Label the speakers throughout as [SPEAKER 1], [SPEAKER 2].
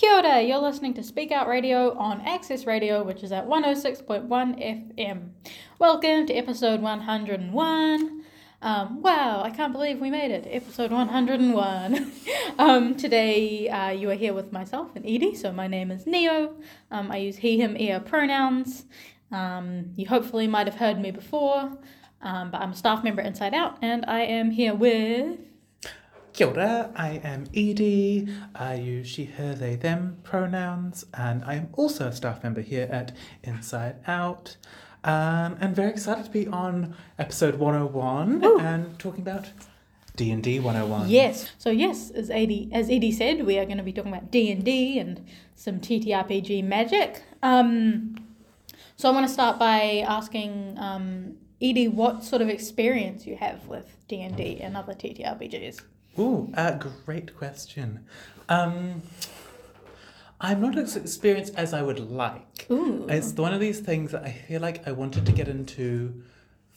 [SPEAKER 1] Kia ora, you're listening to Speak Out Radio on Access Radio, which is at 106.1 FM. Welcome to episode 101. Um, wow, I can't believe we made it, episode 101. um, today uh, you are here with myself and Edie, so my name is Neo. Um, I use he, him, er pronouns. Um, you hopefully might have heard me before, um, but I'm a staff member Inside Out, and I am here with.
[SPEAKER 2] Kia ora, I am Edie. I use she, her, they, them pronouns, and I am also a staff member here at Inside Out. Um, and very excited to be on episode 101
[SPEAKER 1] Ooh.
[SPEAKER 2] and talking about D&D 101.
[SPEAKER 1] Yes. So yes, as Edie as Edie said, we are going to be talking about D and D and some TTRPG magic. Um, so I want to start by asking um, Edie what sort of experience you have with D and D and other TTRPGs.
[SPEAKER 2] Ooh, uh, great question. Um, I'm not as experienced as I would like.
[SPEAKER 1] Ooh.
[SPEAKER 2] It's one of these things that I feel like I wanted to get into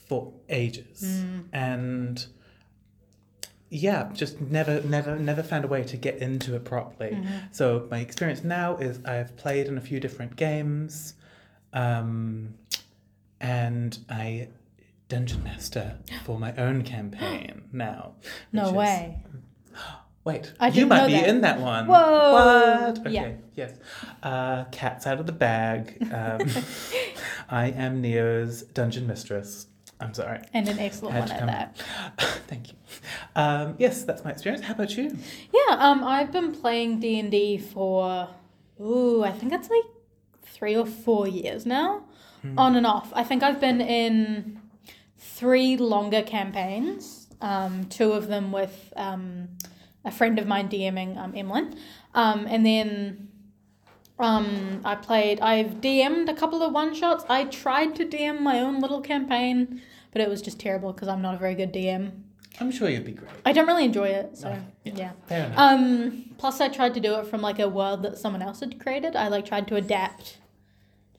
[SPEAKER 2] for ages. And yeah, just never, never, never found a way to get into it properly. So my experience now is I've played in a few different games, um, and I dungeon master for my own campaign now.
[SPEAKER 1] No
[SPEAKER 2] is-
[SPEAKER 1] way.
[SPEAKER 2] Wait,
[SPEAKER 1] I
[SPEAKER 2] you might be
[SPEAKER 1] that.
[SPEAKER 2] in that one.
[SPEAKER 1] Whoa!
[SPEAKER 2] What? Okay,
[SPEAKER 1] Yeah.
[SPEAKER 2] yes. Uh, cat's out of the bag. Um, I am Neo's dungeon mistress. I'm sorry.
[SPEAKER 1] And an excellent one at that.
[SPEAKER 2] Thank you. Um, yes, that's my experience. How about you?
[SPEAKER 1] Yeah, um, I've been playing D and D for, ooh, I think it's like three or four years now, on and off. I think I've been in three longer campaigns. Um, two of them with um, a friend of mine DMing, um, Emlyn, um, and then um, I played. I've DM'd a couple of one shots. I tried to DM my own little campaign, but it was just terrible because I'm not a very good DM.
[SPEAKER 2] I'm sure you'd be great.
[SPEAKER 1] I don't really enjoy it, so
[SPEAKER 2] Oh, yeah.
[SPEAKER 1] yeah.
[SPEAKER 2] Fair enough.
[SPEAKER 1] Um, plus, I tried to do it from like a world that someone else had created. I like tried to adapt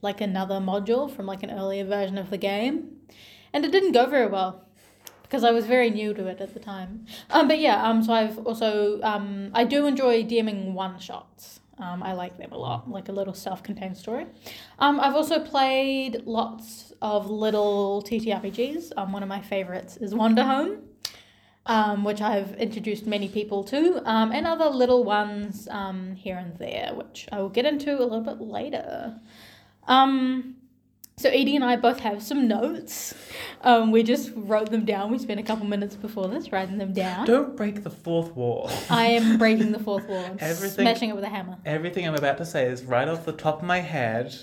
[SPEAKER 1] like another module from like an earlier version of the game, and it didn't go very well because I was very new to it at the time. Um, but yeah, um, so I've also um, I do enjoy DMing one shots. Um, I like them a lot, like a little self-contained story. Um, I've also played lots of little TTRPGs. Um, one of my favorites is Wanderhome um, which I've introduced many people to, um, and other little ones um, here and there, which I will get into a little bit later. Um, so Edie and I both have some notes. Um, we just wrote them down. We spent a couple minutes before this writing them down.
[SPEAKER 2] Don't break the fourth wall.
[SPEAKER 1] I am breaking the fourth wall
[SPEAKER 2] Everything-
[SPEAKER 1] smashing it with a hammer.
[SPEAKER 2] Everything I'm about to say is right off the top of my head.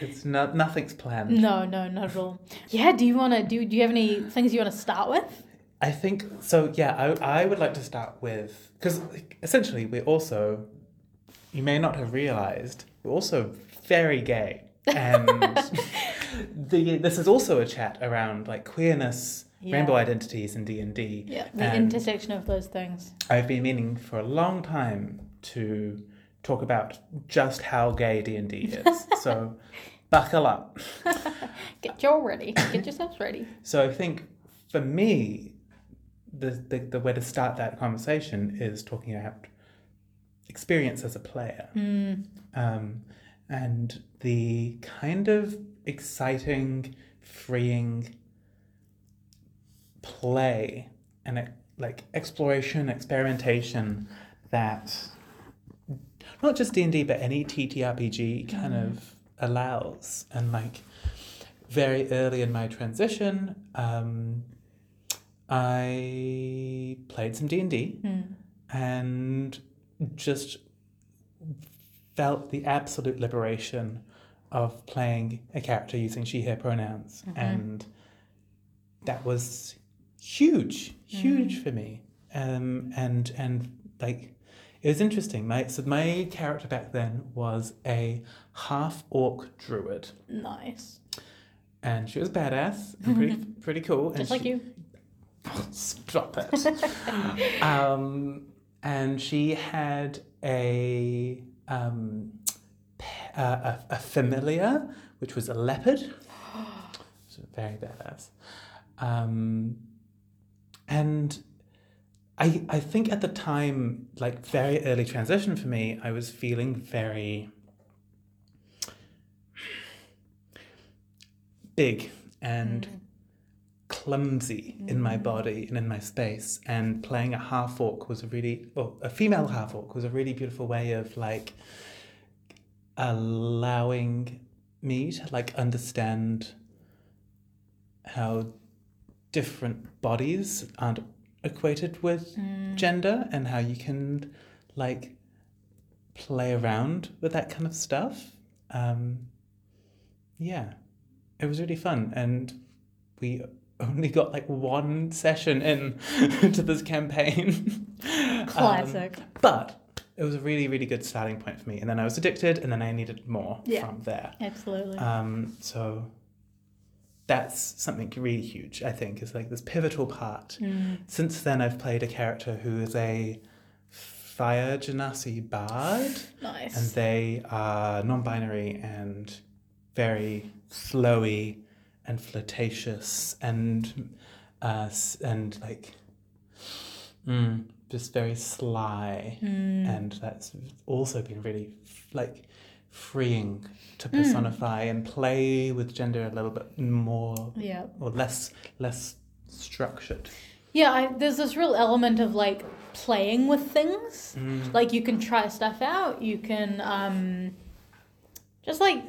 [SPEAKER 2] It's not nothing's planned.
[SPEAKER 1] No, no, not at all. Yeah, do you want to do? Do you have any things you want to start with?
[SPEAKER 2] I think so. Yeah, I, I would like to start with because essentially we're also, you may not have realized, we're also very gay, and the this is also a chat around like queerness,
[SPEAKER 1] Yeah.
[SPEAKER 2] rainbow identities, and D and D.
[SPEAKER 1] Yeah, the
[SPEAKER 2] And
[SPEAKER 1] intersection of those things.
[SPEAKER 2] I've been meaning for a long time to talk about just how gay D and D is. so, buckle up.
[SPEAKER 1] Get your ready. Get yourselves ready.
[SPEAKER 2] So I think for me, the, the, the way to start that conversation is talking about experience as a player.
[SPEAKER 1] Mm.
[SPEAKER 2] Um, and the kind of exciting, freeing play and like exploration, experimentation that not just D&D but any TTRPG kind of allows and like very early in my transition um, I played some D&D
[SPEAKER 1] Mm.
[SPEAKER 2] and just felt the absolute liberation of playing a character using she her pronouns. And that was huge huge for me. Um and and like it was interesting. My so my character back then was a half orc druid.
[SPEAKER 1] Nice.
[SPEAKER 2] and she was badass and pretty pretty cool. And
[SPEAKER 1] Just like
[SPEAKER 2] she-
[SPEAKER 1] you.
[SPEAKER 2] Stop it. um, and she had a, um, uh, a a familiar, which was a leopard. So very badass. Um, and I, I think at the time, like very early transition for me, I was feeling very big and
[SPEAKER 1] Mm.
[SPEAKER 2] Clumsy in my body and in my space. And playing a half orc was a really, well, a female half orc was a really beautiful way of like allowing me to like understand how different bodies aren't equated with gender and how you can like play around with that kind of stuff. Um, yeah, it was really fun, and we only got like one session in to this campaign. Um,
[SPEAKER 1] Classic.
[SPEAKER 2] but it was a really, really good starting point for me, and then I was addicted, and then I needed more
[SPEAKER 1] Yeah.
[SPEAKER 2] from there.
[SPEAKER 1] Absolutely.
[SPEAKER 2] Um, so that's something really huge, I think, is like this pivotal part.
[SPEAKER 1] Mm.
[SPEAKER 2] Since then, I've played a character who is a fire genasi bard,
[SPEAKER 1] nice.
[SPEAKER 2] and they are non binary and very flowy and flirtatious and uh, and like mm, just very sly
[SPEAKER 1] Mm.
[SPEAKER 2] and that's also been really like freeing to
[SPEAKER 1] Mm.
[SPEAKER 2] personify and play with gender a little bit more
[SPEAKER 1] yeah.
[SPEAKER 2] or less less structured.
[SPEAKER 1] Yeah, I, there's this real element of like playing with things.
[SPEAKER 2] Mm.
[SPEAKER 1] Like you can try stuff out. You can um, just like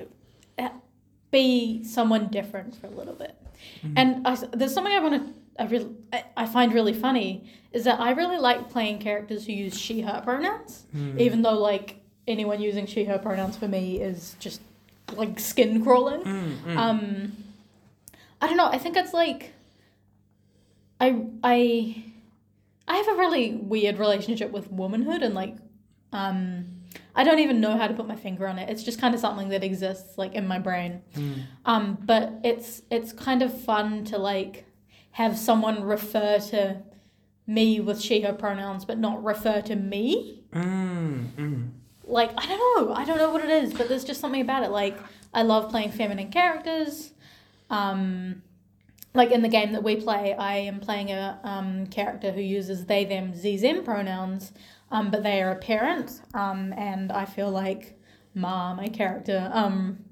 [SPEAKER 1] be someone different for a little bit.
[SPEAKER 2] Mm-hmm.
[SPEAKER 1] And I, there's something I want to. I really I, I find really funny is that I really like playing characters who use she her pronouns,
[SPEAKER 2] Mm.
[SPEAKER 1] even though like anyone using she her pronouns for me is just like skin crawling.
[SPEAKER 2] Mm, mm.
[SPEAKER 1] Um, I don't know. I think it's like I I I have a really weird relationship with womanhood and like um I don't even know how to put my finger on it. It's just kind of something that exists like in my brain.
[SPEAKER 2] Mm.
[SPEAKER 1] Um, but it's it's kind of fun to like have someone refer to me with she her pronouns but not refer to me
[SPEAKER 2] Mm, mm.
[SPEAKER 1] like I don't know, I don't know what it is, but there's just something about it. Like I love playing feminine characters. Um, like in the game that we play, I am playing a um, character who uses they them z them pronouns, um, but they are a parent, um, and I feel like Ma, my character, um,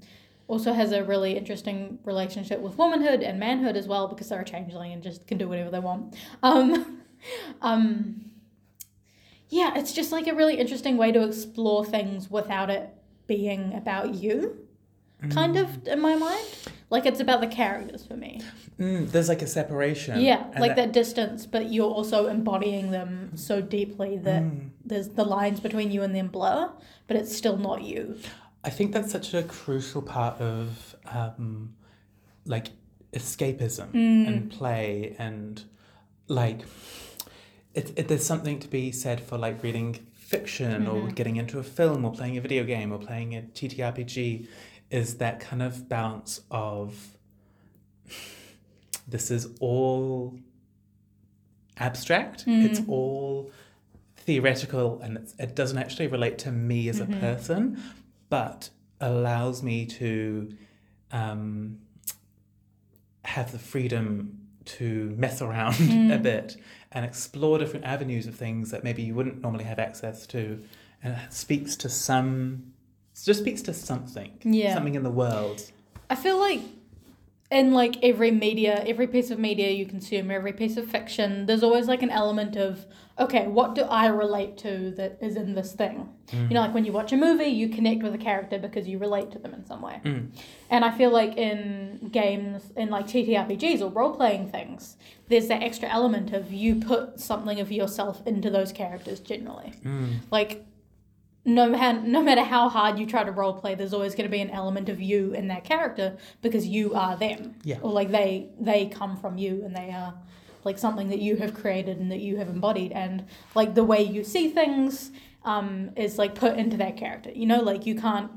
[SPEAKER 1] also has a really interesting relationship with womanhood and manhood as well because they're a changeling and just can do whatever they want. Um, um, yeah, it's just like a really interesting way to explore things without it being about you, kind of, in my mind. Like it's about the characters for me.
[SPEAKER 2] Mm, there's like a separation.
[SPEAKER 1] Yeah, like that distance, but you're also embodying them so deeply that
[SPEAKER 2] Mm.
[SPEAKER 1] there's the lines between you and them blur, but it's still not you.
[SPEAKER 2] I think that's such a crucial part of um, like escapism
[SPEAKER 1] Mm.
[SPEAKER 2] and play and like it, it, there's something to be said for like reading fiction or
[SPEAKER 1] Mhm.
[SPEAKER 2] getting into a film or playing a video game or playing a TTRPG is that kind of balance of this is all abstract it's
[SPEAKER 1] Mm.
[SPEAKER 2] all theoretical and it's, it doesn't actually relate to me as
[SPEAKER 1] Mhm.
[SPEAKER 2] a person but allows me to um, have the freedom to mess around a
[SPEAKER 1] Mm.
[SPEAKER 2] bit and explore different avenues of things that maybe you wouldn't normally have access to and it speaks to some just speaks to something
[SPEAKER 1] Yeah.
[SPEAKER 2] something in the world
[SPEAKER 1] I feel like in like every media, every piece of media you consume, every piece of fiction, there's always like an element of okay, what do I relate to that is in this thing? You know, like when you watch a movie, you connect with a character because you relate to them in some way.
[SPEAKER 2] Mm.
[SPEAKER 1] And I feel like in games, in like TTRPGs or role playing things, there's that extra element of you put something of yourself into those characters generally.
[SPEAKER 2] Mm.
[SPEAKER 1] Like, no, no matter how hard you try to role play, there's always going to be an element of you in that character because you are them.
[SPEAKER 2] Yeah.
[SPEAKER 1] Or like they they come from you and they are like something that you have created and that you have embodied and like the way you see things um, is like put into that character. You know, like you can't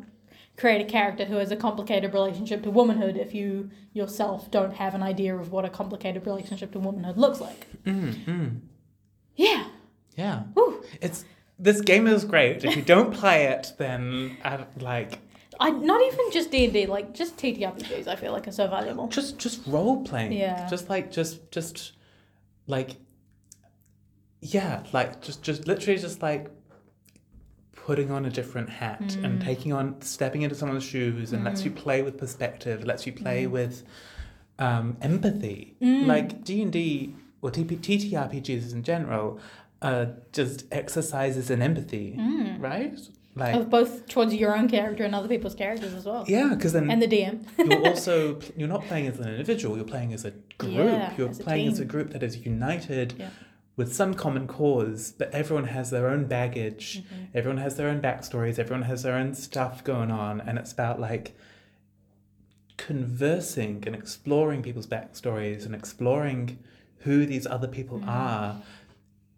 [SPEAKER 1] create a character who has a complicated relationship to womanhood if you yourself don't have an idea of what a complicated relationship to womanhood looks like.
[SPEAKER 2] Mm, mm.
[SPEAKER 1] Yeah.
[SPEAKER 2] Yeah.
[SPEAKER 1] Woo.
[SPEAKER 2] It's this game is great. If you don't play it, then I, like
[SPEAKER 1] I not even just D and D, like just TTRPGs. I feel like are so valuable.
[SPEAKER 2] just just role playing.
[SPEAKER 1] Yeah.
[SPEAKER 2] Just like just just like yeah, like just just literally just like putting on a different hat and
[SPEAKER 1] Mm.
[SPEAKER 2] taking on stepping into someone's shoes and lets you play with perspective, lets you play
[SPEAKER 1] Mm.
[SPEAKER 2] with um, empathy. Like D and D or TTRPGs in general, uh, just exercises in empathy, right? Like
[SPEAKER 1] Mm. Of both towards your own character and other people's characters as well.
[SPEAKER 2] yeah, because then
[SPEAKER 1] And the DM.
[SPEAKER 2] you're also you're not playing as an individual you're playing as a group
[SPEAKER 1] Yeah,
[SPEAKER 2] you're
[SPEAKER 1] as a
[SPEAKER 2] playing as a group that is united
[SPEAKER 1] Yeah.
[SPEAKER 2] with some common cause but everyone has their own baggage
[SPEAKER 1] Mm-hmm.
[SPEAKER 2] everyone has their own backstories everyone has their own stuff going on and it's about like conversing and exploring people's backstories and exploring who these other people
[SPEAKER 1] Mm.
[SPEAKER 2] are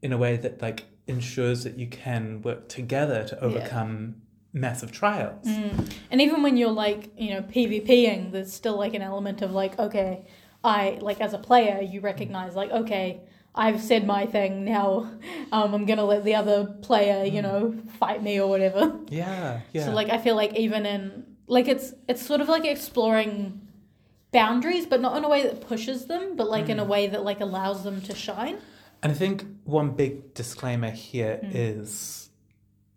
[SPEAKER 2] in a way that like ensures that you can work together to overcome massive trials
[SPEAKER 1] Mm. And even when you're like, you know, PvPing, there's still like an element of like, okay, I like as a player, you recognize like, okay, I've said my thing now. Um, I'm gonna let the other player, you know, fight me or whatever.
[SPEAKER 2] yeah yeah
[SPEAKER 1] So like, I feel like even in like it's it's sort of like exploring boundaries, but not in a way that pushes them, but like in a way that like allows them to shine.
[SPEAKER 2] And I think one big disclaimer here
[SPEAKER 1] Mm.
[SPEAKER 2] is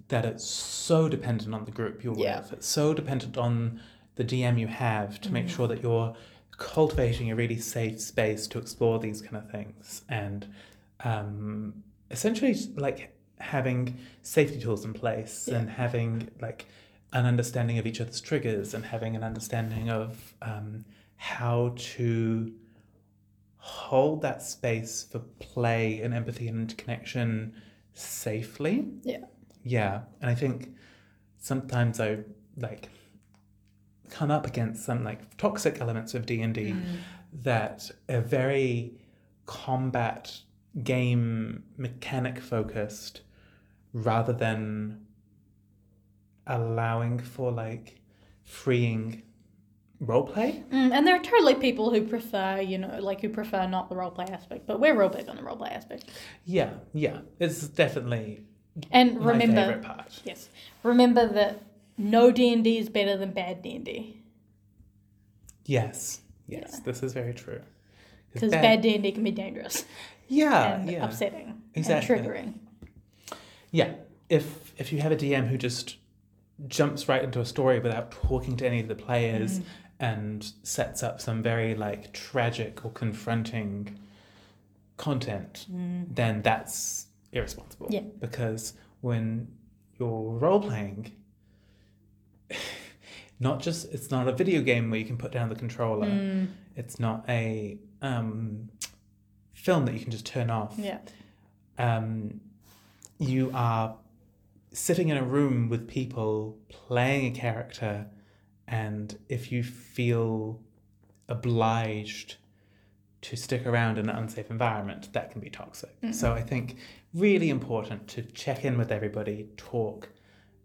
[SPEAKER 2] that it's so dependent on the group you're
[SPEAKER 1] Yeah.
[SPEAKER 2] with. It's so dependent on the DM you have to make
[SPEAKER 1] Mm.
[SPEAKER 2] sure that you're cultivating a really safe space to explore these kind of things and um, essentially like having safety tools in place
[SPEAKER 1] Yeah.
[SPEAKER 2] and having like an understanding of each other's triggers and having an understanding of um, how to hold that space for play and empathy and connection safely.
[SPEAKER 1] Yeah.
[SPEAKER 2] Yeah. And I think sometimes I like come up against some like toxic elements of D and D mm. that are very combat game mechanic focused rather than allowing for like freeing roleplay.
[SPEAKER 1] Mm, and there are totally people who prefer, you know, like who prefer not the roleplay aspect, but we're real big on the roleplay aspect.
[SPEAKER 2] Yeah, yeah. It's definitely
[SPEAKER 1] And
[SPEAKER 2] my
[SPEAKER 1] remember,
[SPEAKER 2] favorite part.
[SPEAKER 1] yes, remember that no D and D is better than bad D and D
[SPEAKER 2] Yes, yes,
[SPEAKER 1] Yeah.
[SPEAKER 2] this is very true.
[SPEAKER 1] because bad D and D can be dangerous
[SPEAKER 2] yeah,
[SPEAKER 1] and
[SPEAKER 2] yeah,
[SPEAKER 1] upsetting
[SPEAKER 2] Exactly.
[SPEAKER 1] and triggering.
[SPEAKER 2] yeah. If if you have a DM who just jumps right into a story without talking to any of the players
[SPEAKER 1] Mm.
[SPEAKER 2] And sets up some very like tragic or confronting content, then that's irresponsible.
[SPEAKER 1] Yeah.
[SPEAKER 2] Because when you're role playing, not just it's not a video game where you can put down the controller.
[SPEAKER 1] Mm,
[SPEAKER 2] It's not a um, film that you can just turn off.
[SPEAKER 1] yeah,
[SPEAKER 2] Um, you are sitting in a room with people playing a character, and if you feel obliged to stick around in an unsafe environment, that can be toxic. So I think really important to check in with everybody, talk,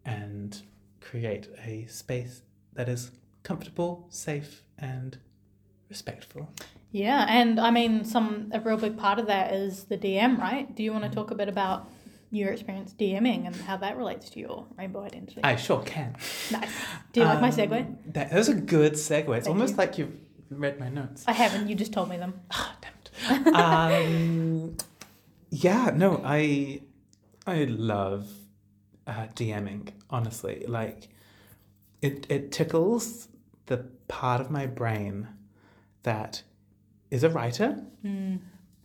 [SPEAKER 2] and create a space that is comfortable, safe, and respectful.
[SPEAKER 1] yeah. And I mean, some a real big part of that is the DM, right? Do you
[SPEAKER 2] Mm-hmm.
[SPEAKER 1] want to talk a bit about your experience DMing and how that relates to your rainbow identity?
[SPEAKER 2] I sure can.
[SPEAKER 1] nice. Do you like my
[SPEAKER 2] Um,
[SPEAKER 1] segue?
[SPEAKER 2] That, that was a good segue. It's
[SPEAKER 1] Thank
[SPEAKER 2] almost
[SPEAKER 1] you.
[SPEAKER 2] like you've read my notes.
[SPEAKER 1] I haven't. You just told me them.
[SPEAKER 2] Ah, damn it. um, yeah, no, I I love uh, DMing. Honestly, like it it tickles the part of my brain that is a writer,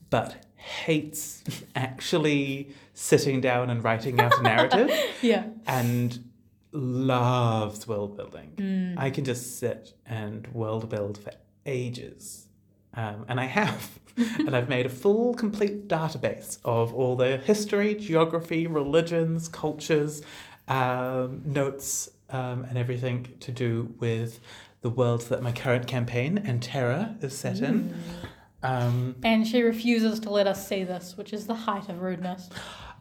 [SPEAKER 2] but hates actually sitting down and writing out a narrative
[SPEAKER 1] Yeah.
[SPEAKER 2] and loves world building. I can just sit and world build for ages. Um, and I have. and I've made a full, complete database of all the history, geography, religions, cultures, um, notes, um, and everything to do with the world that my current campaign, Entera, is set in. Um,
[SPEAKER 1] And she refuses to let us see this, which is the height of rudeness.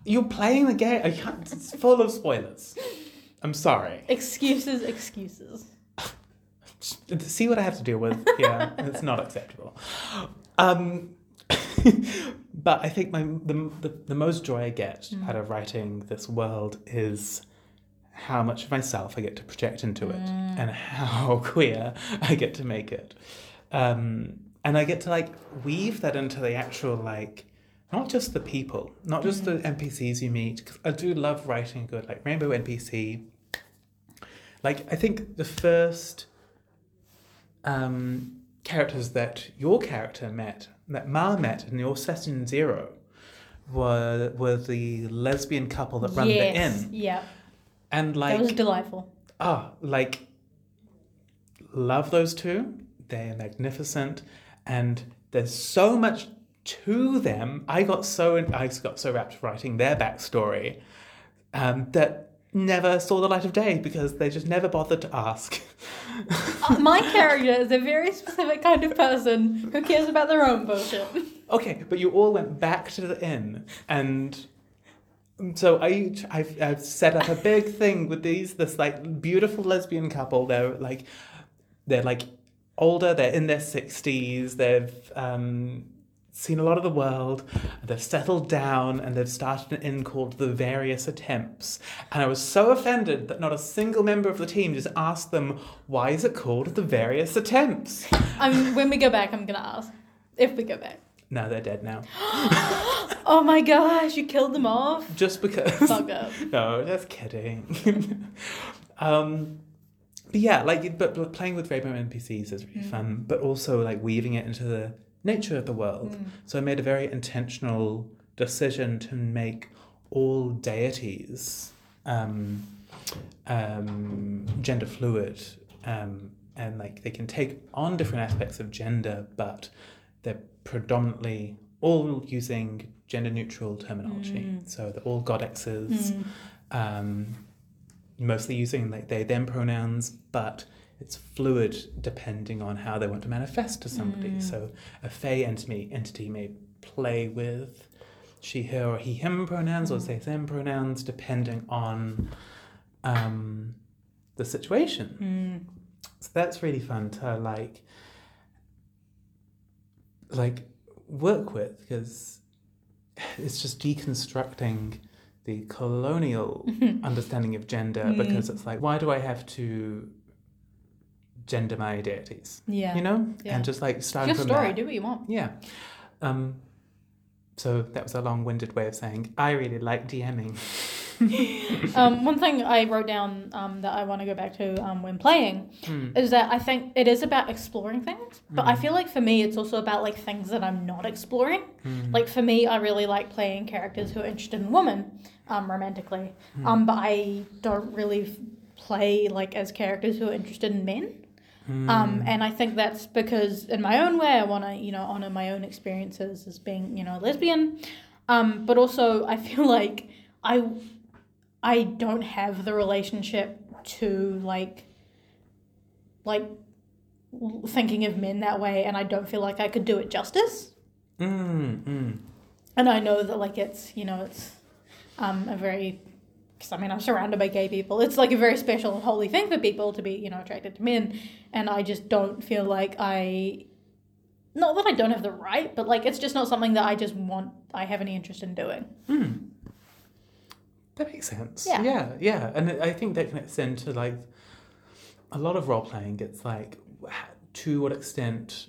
[SPEAKER 2] you're playing the game. I can't, it's full of spoilers. I'm sorry.
[SPEAKER 1] Excuses, excuses.
[SPEAKER 2] See what I have to deal with here. it's not acceptable. Um, but I think my the, the, the most joy I get out of writing this world is how much of myself I get to project into it and how queer I get to make it. Um, and I get to like weave that into the actual like not just the people, not just
[SPEAKER 1] Mm.
[SPEAKER 2] the NPCs you meet. 'cause I do love writing good like rainbow NPC. Like I think the first um, characters that your character met, that Ma met in your session zero, were were the lesbian couple that run
[SPEAKER 1] yes.
[SPEAKER 2] the inn,
[SPEAKER 1] Yeah.
[SPEAKER 2] and like
[SPEAKER 1] that was delightful.
[SPEAKER 2] ah, like love those two. They're magnificent, and there's so much to them. I got so I got so wrapped writing their backstory um, that never saw the light of day because they just never bothered to ask.
[SPEAKER 1] Uh, my character is a very specific kind of person who cares about their own bullshit.
[SPEAKER 2] Okay, but you all went back to the inn, and so I, I've, I've set up a big thing with these this like beautiful lesbian couple. They're like, they're like older. They're in their sixties. They've um, seen a lot of the world. They've settled down, and they've started an inn called the Various Attempts. And I was so offended that not a single member of the team just asked them why is it called the Various Attempts.
[SPEAKER 1] I mean, when we go back, I'm gonna ask if we go back.
[SPEAKER 2] No, they're dead now.
[SPEAKER 1] Oh my gosh, you killed them off.
[SPEAKER 2] Just because.
[SPEAKER 1] Fuck up.
[SPEAKER 2] no, just kidding. um, but yeah, like, but, but playing with rainbow NPCs is really
[SPEAKER 1] Mm.
[SPEAKER 2] fun, but also like weaving it into the nature of the world.
[SPEAKER 1] Mm.
[SPEAKER 2] So I made a very intentional decision to make all deities um, um, gender fluid, um, and like they can take on different aspects of gender, but they're predominantly all using gender neutral terminology.
[SPEAKER 1] Mm.
[SPEAKER 2] So they're all goddesses,
[SPEAKER 1] Mm.
[SPEAKER 2] um, mostly using like they them pronouns, but it's fluid depending on how they want to manifest to somebody.
[SPEAKER 1] Mm.
[SPEAKER 2] So a fey entity entity may play with she, her, or he, him pronouns or
[SPEAKER 1] Mm.
[SPEAKER 2] they, them pronouns depending on um, the situation.
[SPEAKER 1] Mm.
[SPEAKER 2] So that's really fun to like like work with because it's just deconstructing the colonial understanding of gender
[SPEAKER 1] Mm.
[SPEAKER 2] because it's like why do I have to gender my deities?
[SPEAKER 1] Yeah.
[SPEAKER 2] You know?
[SPEAKER 1] Yeah.
[SPEAKER 2] And just like
[SPEAKER 1] It's
[SPEAKER 2] starting
[SPEAKER 1] your
[SPEAKER 2] from
[SPEAKER 1] story.
[SPEAKER 2] that.
[SPEAKER 1] Do what you want.
[SPEAKER 2] Yeah. Um so that was a long-winded way of saying I really like DMing.
[SPEAKER 1] um, one thing I wrote down um, that I want to go back to um, when playing
[SPEAKER 2] Mm.
[SPEAKER 1] is that I think it is about exploring things, but I
[SPEAKER 2] Mhm.
[SPEAKER 1] feel like for me it's also about like things that I'm not exploring.
[SPEAKER 2] Mm.
[SPEAKER 1] Like for me, I really like playing characters who are interested in women, um, romantically.
[SPEAKER 2] Hmm.
[SPEAKER 1] Um, but I don't really play like as characters who are interested in men. Um, and I think that's because in my own way, I want to you know honor my own experiences as being you know a lesbian. Um, but also I feel like I I don't have the relationship to like like thinking of men that way, and I don't feel like I could do it justice.
[SPEAKER 2] Mm, mm.
[SPEAKER 1] And I know that like it's you know it's um a very because I mean I'm surrounded by gay people. It's like a very special and holy thing for people to be you know attracted to men, and I just don't feel like I. Not that I don't have the right, but like it's just not something that I just want. I have any interest in doing.
[SPEAKER 2] Mm. That makes sense.
[SPEAKER 1] Yeah.
[SPEAKER 2] yeah, yeah. And I think that connects into like a lot of role playing. It's like to what extent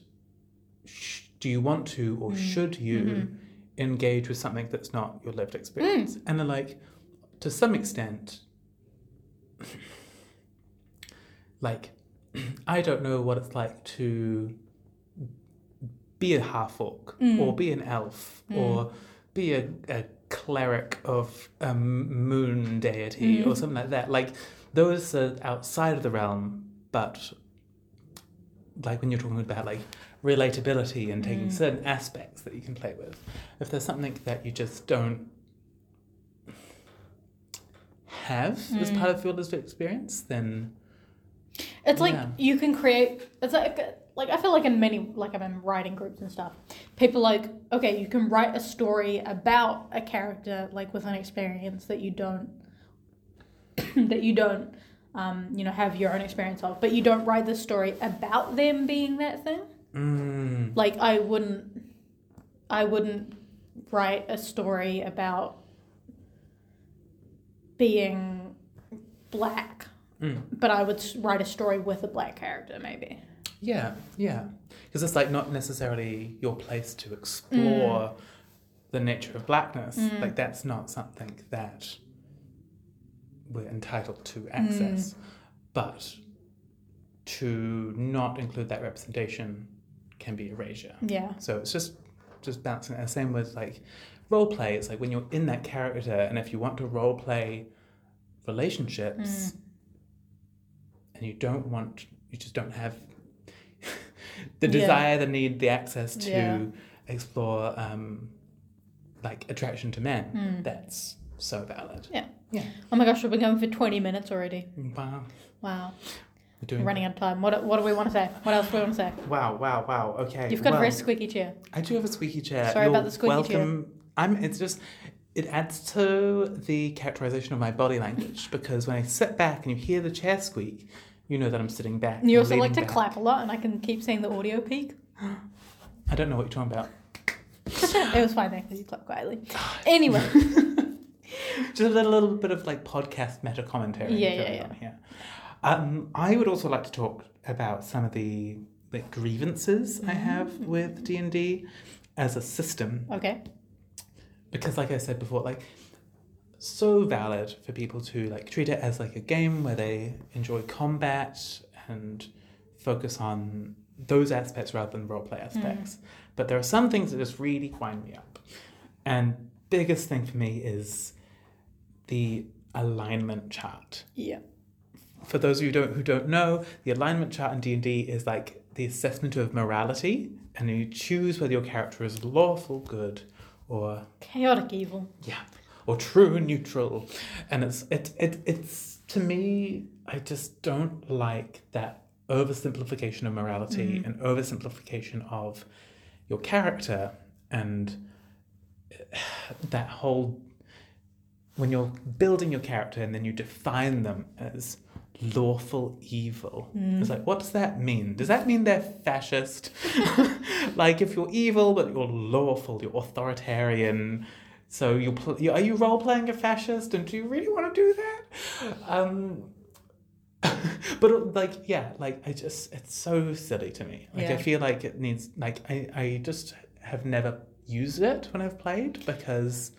[SPEAKER 2] sh- do you want to or
[SPEAKER 1] Mm.
[SPEAKER 2] should you
[SPEAKER 1] Mhm.
[SPEAKER 2] engage with something that's not your lived experience? And then like to some extent, like I don't know what it's like to be a half orc
[SPEAKER 1] Mm.
[SPEAKER 2] or be an elf
[SPEAKER 1] Mm.
[SPEAKER 2] or be a, a cleric of a moon deity or
[SPEAKER 1] Mm.
[SPEAKER 2] something like that. Like those are outside of the realm, but like when you're talking about like relatability and taking
[SPEAKER 1] Mm.
[SPEAKER 2] certain aspects that you can play with, if there's something that you just don't have as
[SPEAKER 1] Mm.
[SPEAKER 2] part of lived experience, then
[SPEAKER 1] It's like you can create. It's like like I feel like in many like I'm in writing groups and stuff. People like okay, you can write a story about a character like with an experience that you don't that you don't um, you know have your own experience of, but you don't write the story about them being that thing.
[SPEAKER 2] mm,
[SPEAKER 1] Like I wouldn't I wouldn't write a story about being black,
[SPEAKER 2] mm.
[SPEAKER 1] but I would write a story with a black character maybe.
[SPEAKER 2] Yeah, yeah. Because it's like not necessarily your place to explore the nature of blackness.
[SPEAKER 1] Mm.
[SPEAKER 2] Like that's not something that we're entitled to
[SPEAKER 1] Mm.
[SPEAKER 2] access. But to not include that representation can be erasure.
[SPEAKER 1] Yeah.
[SPEAKER 2] So it's just just balancing. And same with like role play. It's like when you're in that character, and if you want to role play relationships, and you don't want, you just don't have the
[SPEAKER 1] Yeah.
[SPEAKER 2] desire, the need, the access to
[SPEAKER 1] Yeah.
[SPEAKER 2] explore um, like attraction to men.
[SPEAKER 1] Mm.
[SPEAKER 2] That's so valid.
[SPEAKER 1] Yeah.
[SPEAKER 2] Yeah.
[SPEAKER 1] Oh my gosh, we've been going for 20 minutes already.
[SPEAKER 2] Wow.
[SPEAKER 1] Wow.
[SPEAKER 2] We're doing.
[SPEAKER 1] We're running out of time. What, what do we want to say? What else do we want to say?
[SPEAKER 2] Wow! Wow! Wow! Okay.
[SPEAKER 1] You've got
[SPEAKER 2] well,
[SPEAKER 1] a very squeaky chair.
[SPEAKER 2] I do have a squeaky chair.
[SPEAKER 1] Sorry about the squeaky chair.
[SPEAKER 2] welcome. I'm. It's just. It adds to the characterization of my body language because when I sit back and you hear the chair squeak, you know that I'm sitting back.
[SPEAKER 1] You also like to
[SPEAKER 2] back.
[SPEAKER 1] clap a lot, and I can keep seeing the audio peak.
[SPEAKER 2] I don't know what you're talking about.
[SPEAKER 1] it was fine then because you clapped quietly. Anyway,
[SPEAKER 2] Just a little, little bit of like podcast meta commentary.
[SPEAKER 1] Yeah,
[SPEAKER 2] going
[SPEAKER 1] yeah,
[SPEAKER 2] on here. Um, I would also like to talk about some of the like grievances I have with D and D as a system
[SPEAKER 1] okay.
[SPEAKER 2] Because like i said before like so valid for people to like treat it as like a game where they enjoy combat and focus on those aspects rather than roleplay mm. aspects. But there are some things that just really wind me up. And biggest thing for me is the alignment chart.
[SPEAKER 1] Yeah.
[SPEAKER 2] for those of you who don't, who don't know, the alignment chart in D&D is like the assessment of morality, and you choose whether your character is lawful good or
[SPEAKER 1] Chaotic evil.
[SPEAKER 2] yeah, or true neutral. And it's it, it it's to me, I just don't like that oversimplification of morality mm-hmm. and oversimplification of your character and uh, that whole when you're building your character and then you define them as lawful evil. It's like, what does that mean? Does that mean they're fascist? like, if you're evil but you're lawful, you're authoritarian, so you pl- are you role playing a fascist? And do you really want to do that? Um, but like, yeah, like I just it's so silly to me. Like, I feel like it needs like I I just have never used it when I've played because.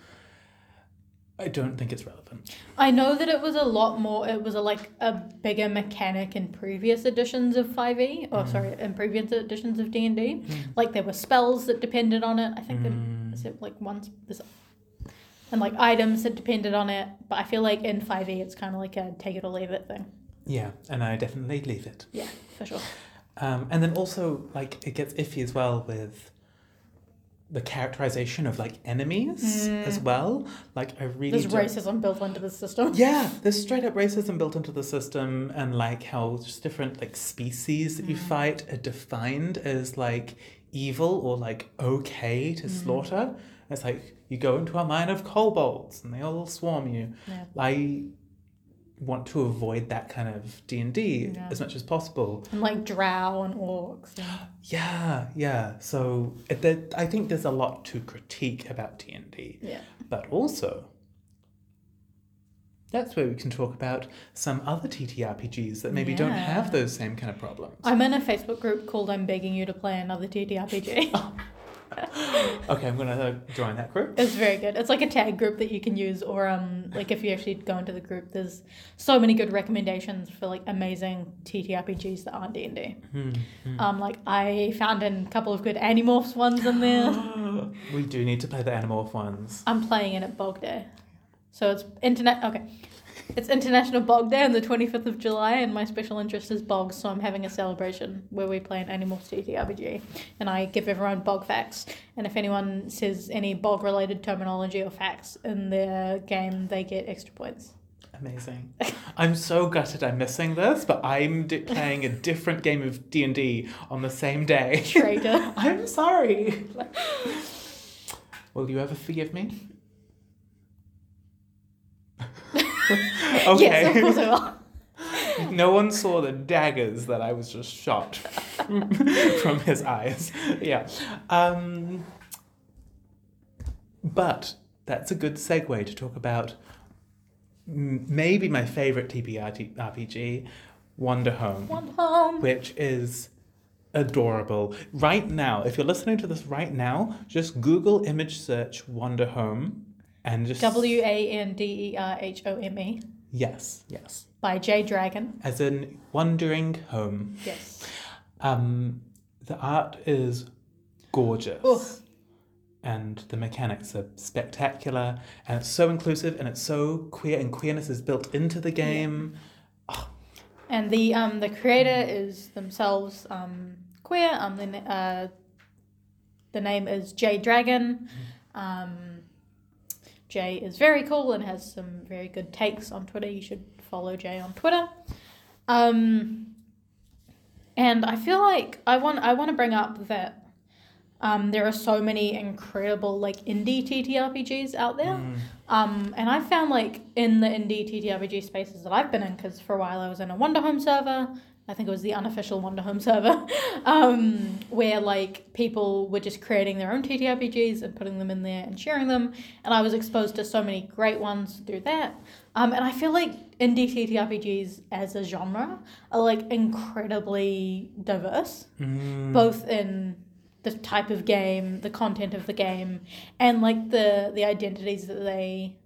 [SPEAKER 2] I don't think it's relevant.
[SPEAKER 1] I know that it was a lot more. It was a like a bigger mechanic in previous editions of Five E, or mm. sorry, in previous editions of D and D. Mm. Like there were spells that depended on it. I think that mm. is it like once this, and like items that depended on it. But I feel like in Five E, it's kind of like a take it or leave it thing.
[SPEAKER 2] Yeah, and I definitely leave it.
[SPEAKER 1] Yeah, for sure.
[SPEAKER 2] Um, and then also, like, it gets iffy as well with the characterization of like enemies as mm. well. Like, I really
[SPEAKER 1] There's racism built into the system.
[SPEAKER 2] Yeah, there's straight up racism built into the system, and like how just different like species that you mm. fight are defined as like evil or like okay to mm. slaughter. It's like you go into a mine of kobolds and they all swarm you.
[SPEAKER 1] Yeah.
[SPEAKER 2] I want to avoid that kind of D and D as much as possible.
[SPEAKER 1] And like drow and orcs. And...
[SPEAKER 2] Yeah, yeah. So it, there, I think there's a lot to critique about D and D,
[SPEAKER 1] Yeah.
[SPEAKER 2] but also that's where we can talk about some other TTRPGs that maybe don't have those same kind of problems.
[SPEAKER 1] I'm in a Facebook group called I'm Begging You to Play Another TTRPG.
[SPEAKER 2] okay, I'm gonna join that group.
[SPEAKER 1] It's very good. It's like a tag group that you can use, or um, like if you actually go into the group, there's so many good recommendations for like amazing TTRPGs that aren't D and D.
[SPEAKER 2] Hmm,
[SPEAKER 1] Um, like I found a couple of good Animorphs ones in there.
[SPEAKER 2] we do need to play the Animorph ones.
[SPEAKER 1] I'm playing it at Bog Day, so it's internet. Okay, it's International Bog Day on the 25th of July, and my special interest is bogs, so I'm having a celebration where we play an Animorphs TTRPG, and I give everyone bog facts. And if anyone says any bog related terminology or facts in their game, they get extra points.
[SPEAKER 2] Amazing. I'm so gutted I'm missing this, but I'm di- playing a different game of D and D on the same day.
[SPEAKER 1] Traitor.
[SPEAKER 2] I'm sorry. Will you ever forgive me? okay.
[SPEAKER 1] Yes, of course I will.
[SPEAKER 2] no one saw the daggers that I was just shot from his eyes. Yeah. Um, but that's a good segue to talk about maybe my favorite TTRPG, Wonder Home,
[SPEAKER 1] One home.
[SPEAKER 2] which is adorable. Right now, if you're listening to this right now, just Google image search Wanderhome and just
[SPEAKER 1] W A N D E R H O M E
[SPEAKER 2] Yes, yes.
[SPEAKER 1] by Jay Dragon.
[SPEAKER 2] As in wandering home.
[SPEAKER 1] Yes.
[SPEAKER 2] Um, the art is gorgeous. And the mechanics are spectacular, and it's so inclusive, and it's so queer, and queerness is built into the game.
[SPEAKER 1] And the um the creator is themselves um queer. Um the uh, the name is Jay Dragon. Um, Jay is very cool and has some very good takes on Twitter. You should follow Jay on Twitter. Um, and I feel like I want I want to bring up that um, there are so many incredible like indie TTRPGs out there.
[SPEAKER 2] Mm.
[SPEAKER 1] Um, and I found like in the indie TTRPG spaces that I've been in, because for a while I was in a Wanderhome server. I think it was the unofficial Wanderhome server, um, where like people were just creating their own TTRPGs and putting them in there and sharing them. And I was exposed to so many great ones through that. Um, and I feel like indie TTRPGs as a genre are like incredibly diverse
[SPEAKER 2] Mm.
[SPEAKER 1] both in the type of game, the content of the game, and like the the identities that they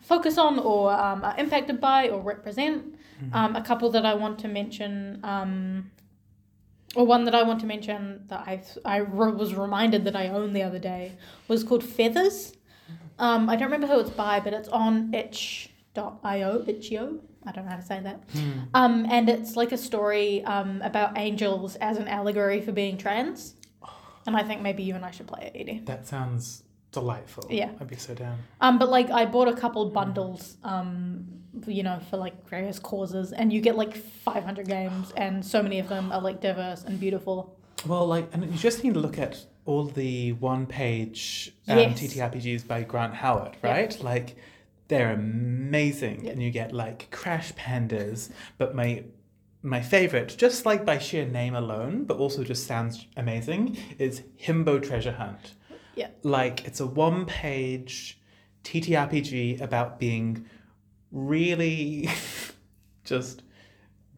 [SPEAKER 1] focus on or um, are impacted by or represent. Um, a couple that I want to mention, um, or one that I want to mention that I I re- was reminded that I owned the other day was called Feathers. Um, I don't remember who it's by, but it's on itch.io, itch.io. I don't know how to say that.
[SPEAKER 2] Mm.
[SPEAKER 1] Um, and it's like a story um, about angels as an allegory for being trans. And I think maybe you and I should play it, Edie.
[SPEAKER 2] That sounds delightful.
[SPEAKER 1] Yeah.
[SPEAKER 2] I'd be so down.
[SPEAKER 1] Um, but like I bought a couple bundles, um, you know, for like various causes, and you get like five hundred games, and so many of them are like diverse and beautiful.
[SPEAKER 2] Well, like, and you just need to look at all the one-page um,
[SPEAKER 1] Yes.
[SPEAKER 2] TTRPGs by Grant
[SPEAKER 1] Howitt,
[SPEAKER 2] right? Like, they're amazing,
[SPEAKER 1] Yeah.
[SPEAKER 2] and you get like Crash Pandas. But my my favorite, just like by sheer name alone, but also just sounds amazing, is Himbo Treasure Hunt.
[SPEAKER 1] Yeah.
[SPEAKER 2] Like, it's a one-page TTRPG about being really just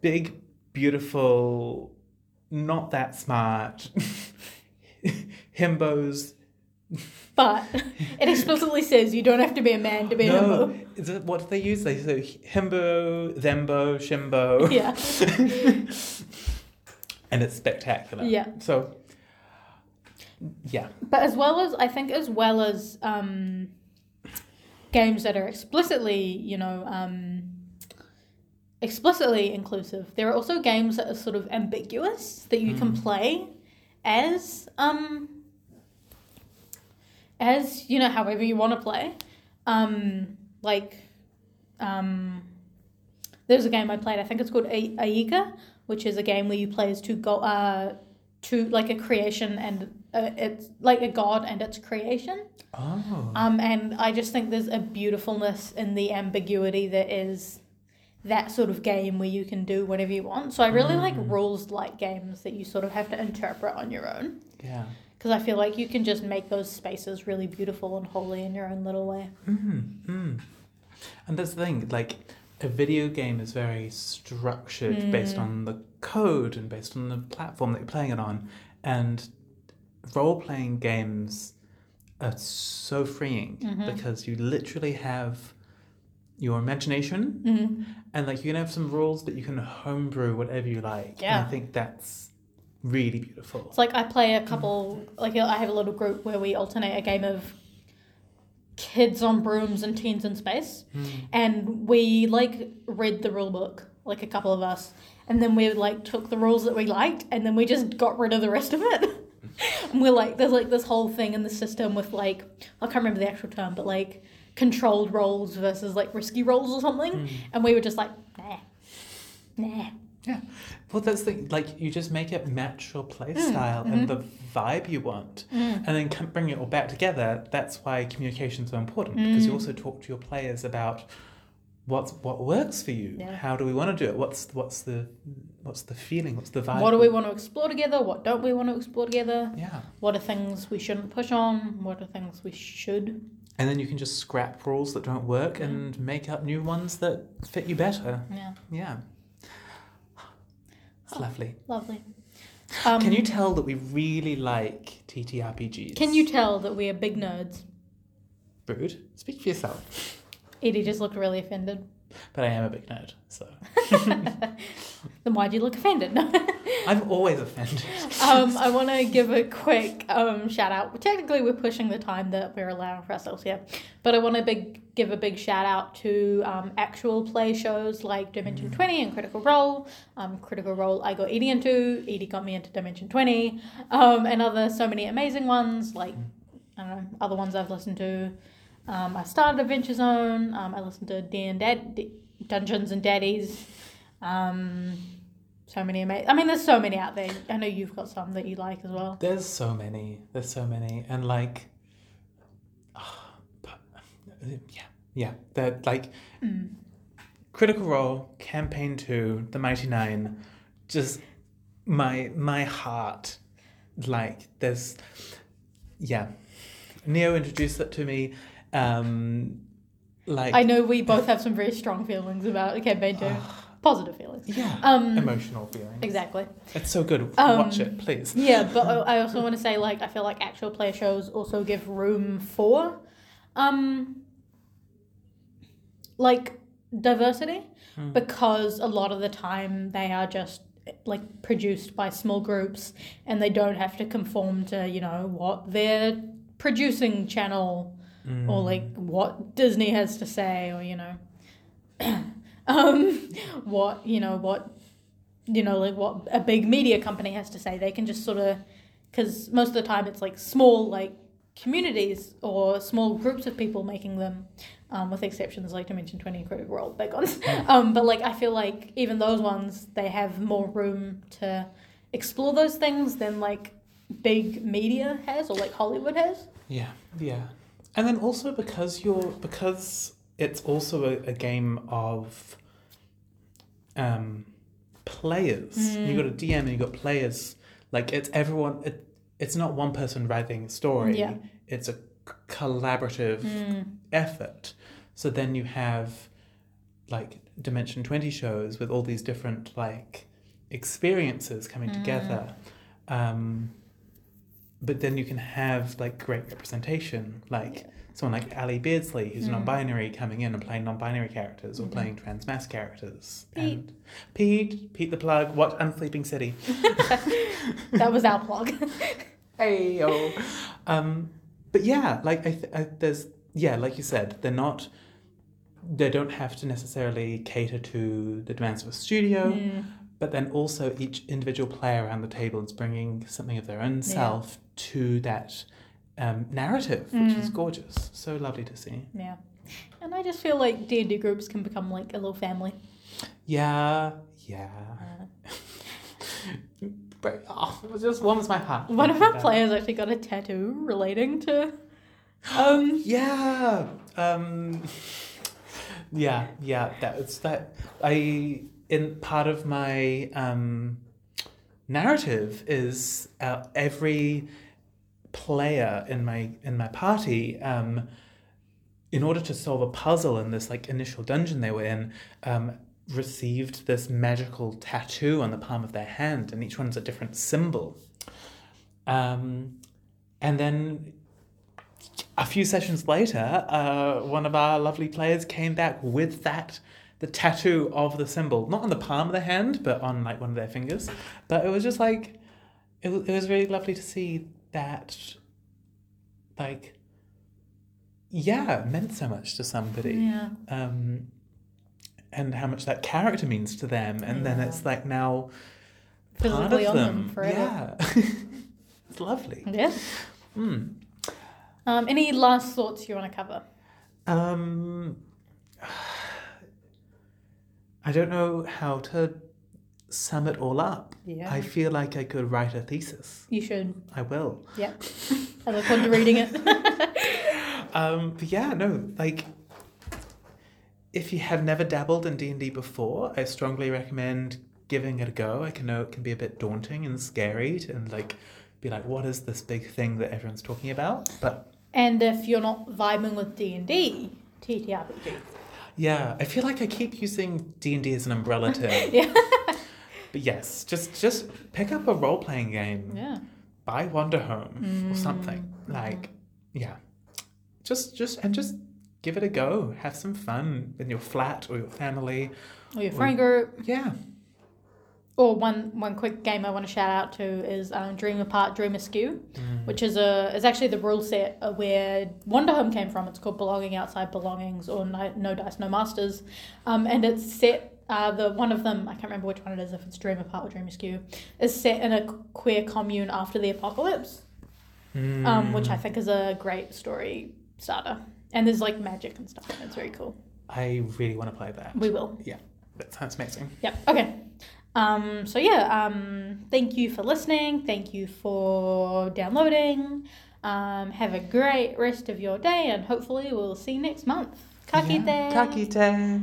[SPEAKER 2] big, beautiful, not that smart himbos.
[SPEAKER 1] But it explicitly says you don't have to be a man to be a
[SPEAKER 2] No,
[SPEAKER 1] himbo.
[SPEAKER 2] is it what do they use? They say himbo, thembo, shimbo.
[SPEAKER 1] Yeah.
[SPEAKER 2] and it's spectacular.
[SPEAKER 1] Yeah.
[SPEAKER 2] So, yeah.
[SPEAKER 1] But as well as I think as well as um, games that are explicitly, you know, um, explicitly inclusive, there are also games that are sort of ambiguous that you can play as um, as you know, however you want to play. Um, like, um, there's a game I played. I think it's called A- Aika, which is a game where you play as two go uh, to like a creation and it's like a god and its creation.
[SPEAKER 2] Oh.
[SPEAKER 1] Um, and I just think there's a beautifulness in the ambiguity that is that sort of game where you can do whatever you want. So I really like rules like games that you sort of have to interpret on your own.
[SPEAKER 2] yeah.
[SPEAKER 1] Because I feel like you can just make those spaces really beautiful and holy in your own little way.
[SPEAKER 2] Mm, mm. And that's the thing, like a video game is very structured based
[SPEAKER 1] Mm.
[SPEAKER 2] on the code and based on the platform that you're playing it on. And role playing games are so freeing
[SPEAKER 1] Mhm.
[SPEAKER 2] because you literally have your imagination
[SPEAKER 1] Mm.
[SPEAKER 2] and like you can have some rules but you can homebrew whatever you like.
[SPEAKER 1] Yeah.
[SPEAKER 2] And I think that's really beautiful.
[SPEAKER 1] It's like I play a couple, like I have a little group where we alternate a game of kids on brooms and teens in space.
[SPEAKER 2] Mm.
[SPEAKER 1] and we like read the rule book like a couple of us and then we like took the rules that we liked and then we just got rid of the rest of it and we're like there's like this whole thing in the system with like i can't remember the actual term but like controlled roles versus like risky roles or something
[SPEAKER 2] Mm.
[SPEAKER 1] and we were just like nah nah
[SPEAKER 2] Yeah. Well, that's the. Like, you just make it match your play
[SPEAKER 1] Mm,
[SPEAKER 2] style
[SPEAKER 1] mhm.
[SPEAKER 2] and the vibe you want,
[SPEAKER 1] mm.
[SPEAKER 2] and then come, bring it all back together. That's why communication's so important because you
[SPEAKER 1] Mm.
[SPEAKER 2] also talk to your players about what's what works for you.
[SPEAKER 1] Yeah.
[SPEAKER 2] How do we want to do it? What's what's the what's the feeling? What's the vibe?
[SPEAKER 1] what do we want to explore together what don't we want to explore together
[SPEAKER 2] Yeah.
[SPEAKER 1] what are things we shouldn't push on what are things we should
[SPEAKER 2] And then you can just scrap rules that don't work
[SPEAKER 1] Mm.
[SPEAKER 2] and make up new ones that fit you better.
[SPEAKER 1] yeah
[SPEAKER 2] Yeah. It's
[SPEAKER 1] Oh.
[SPEAKER 2] lovely.
[SPEAKER 1] lovely Um,
[SPEAKER 2] Can you tell that we really like TTRPGs?
[SPEAKER 1] Can you tell that we are big nerds?
[SPEAKER 2] Rude. Speak for yourself.
[SPEAKER 1] Edie just looked really offended.
[SPEAKER 2] But I am a big nerd, so
[SPEAKER 1] Then why'd you look offended?
[SPEAKER 2] I'm always offended.
[SPEAKER 1] um, I want to give a quick um, shout out. Technically, we're pushing the time that we're allowing for ourselves here, but I want to big give a big shout out to um, actual play shows like Dimension Twenty and Critical Role. Um, Critical Role, I got Edie into. Edie got me into Dimension Twenty, um, and other so many amazing ones like I don't know other ones I've listened to. Um, I started Adventure Zone. Um, I listened to Dan Dad D- Dungeons and Daddies. Um, so many amazing. I mean, there's so many out there. I know you've got some that you like as well.
[SPEAKER 2] There's so many. There's so many, and like, but, yeah, yeah. They're like, Critical Role, Campaign Two, The Mighty Nein, just my my heart, like there's, yeah. Neo introduced it to me, um, like
[SPEAKER 1] I know we both have some very strong feelings about the campaign two. Positive feelings.
[SPEAKER 2] yeah,
[SPEAKER 1] Um,
[SPEAKER 2] emotional feelings.
[SPEAKER 1] Exactly.
[SPEAKER 2] It's so good.
[SPEAKER 1] Um,
[SPEAKER 2] Watch it, please.
[SPEAKER 1] Yeah, but I I also want to say like I feel like actual play shows also give room for, um, like diversity
[SPEAKER 2] Hmm.
[SPEAKER 1] because a lot of the time they are just like produced by small groups and they don't have to conform to you know what their producing channel
[SPEAKER 2] Mm.
[SPEAKER 1] or like what Disney has to say or you know um what you know what you know like what a big media company has to say they can just sort of because most of the time it's like small like communities or small groups of people making them um, with exceptions like Dimension 20 and Critical Role, big ones. um, but like I feel like even those ones, they have more room to explore those things than like big media has or like Hollywood has.
[SPEAKER 2] Yeah, yeah, and then also because you're because it's also a, a game of um, players. You got a DM and you got players. Like it's everyone. It, it's not one person writing a story.
[SPEAKER 1] Yeah.
[SPEAKER 2] It's a collaborative effort. So then you have like Dimension Twenty shows with all these different like experiences coming together. Um, but then you can have like great representation, like someone like Ally Beardsley, who's non-binary, coming in and playing non-binary characters or playing transmasc characters.
[SPEAKER 1] Pete.
[SPEAKER 2] And Pete, Pete the plug. Watch Unsleeping City.
[SPEAKER 1] That was our plug.
[SPEAKER 2] hey yo. Um, but yeah, like I, th- I, there's yeah, like you said, they're not. They don't have to necessarily cater to the demands of a studio, but then also each individual player around the table is bringing something of their own self to that um, narrative, which is gorgeous. So lovely to see.
[SPEAKER 1] yeah. And I just feel like D&D groups can become like a little family.
[SPEAKER 2] Yeah, yeah. but oh, it just warms my heart.
[SPEAKER 1] One of our players actually got a tattoo relating to um
[SPEAKER 2] Yeah. Um Yeah, yeah, that's that I in part of my um narrative is uh, every player in my in my party um in order to solve a puzzle in this like initial dungeon they were in um received this magical tattoo on the palm of their hand and each one's a different symbol um and then a few sessions later, uh, one of our lovely players came back with that, the tattoo of the symbol, not on the palm of the hand, but on like one of their fingers. But it was just like, it it was really lovely to see that, like, yeah, meant so much to somebody.
[SPEAKER 1] yeah.
[SPEAKER 2] Um, and how much that character means to them. And then it's like now part of
[SPEAKER 1] on
[SPEAKER 2] them.
[SPEAKER 1] them forever.
[SPEAKER 2] Yeah. it's lovely.
[SPEAKER 1] Yeah.
[SPEAKER 2] Mm.
[SPEAKER 1] Um, any last thoughts you want to cover?
[SPEAKER 2] Um, I don't know how to sum it all up.
[SPEAKER 1] Yeah.
[SPEAKER 2] I feel like I could write a thesis.
[SPEAKER 1] You should.
[SPEAKER 2] I will.
[SPEAKER 1] Yep. I look forward to reading it.
[SPEAKER 2] Um, but yeah, no, like if you have never dabbled in D and D before, I strongly recommend giving it a go. I can know it can be a bit daunting and scary to, and like be like, what is this big thing that everyone's talking about? But
[SPEAKER 1] and if you're not vibing with D and D, TTRPG.
[SPEAKER 2] yeah, I feel like I keep using D and D as an umbrella term.
[SPEAKER 1] Yeah.
[SPEAKER 2] But yes, just just pick up a role playing game.
[SPEAKER 1] Yeah.
[SPEAKER 2] Buy Wanderhome or something. Like, yeah. Just just and just give it a go. Have some fun in your flat or your family.
[SPEAKER 1] Or your friend group.
[SPEAKER 2] Yeah.
[SPEAKER 1] Or one one quick game I want to shout out to is um, Dream Apart, Dream Askew,
[SPEAKER 2] Mm.
[SPEAKER 1] which is a is actually the rule set where Wanderhome came from. It's called Belonging Outside Belongings or No, no Dice No Masters, um, and it's set. Uh, the one of them I can't remember which one it is. If it's Dream Apart or Dream Askew, is set in a queer commune after the apocalypse, um, which I think is a great story starter. And there's like magic and stuff. And it's very cool.
[SPEAKER 2] I really want to play that.
[SPEAKER 1] We will.
[SPEAKER 2] Yeah, that sounds amazing.
[SPEAKER 1] Yep. Okay. Um, so yeah, um, thank you for listening. Thank you for downloading. Um, have a great rest of your day, and hopefully we'll see you next month. Ka kite.
[SPEAKER 2] Kakite.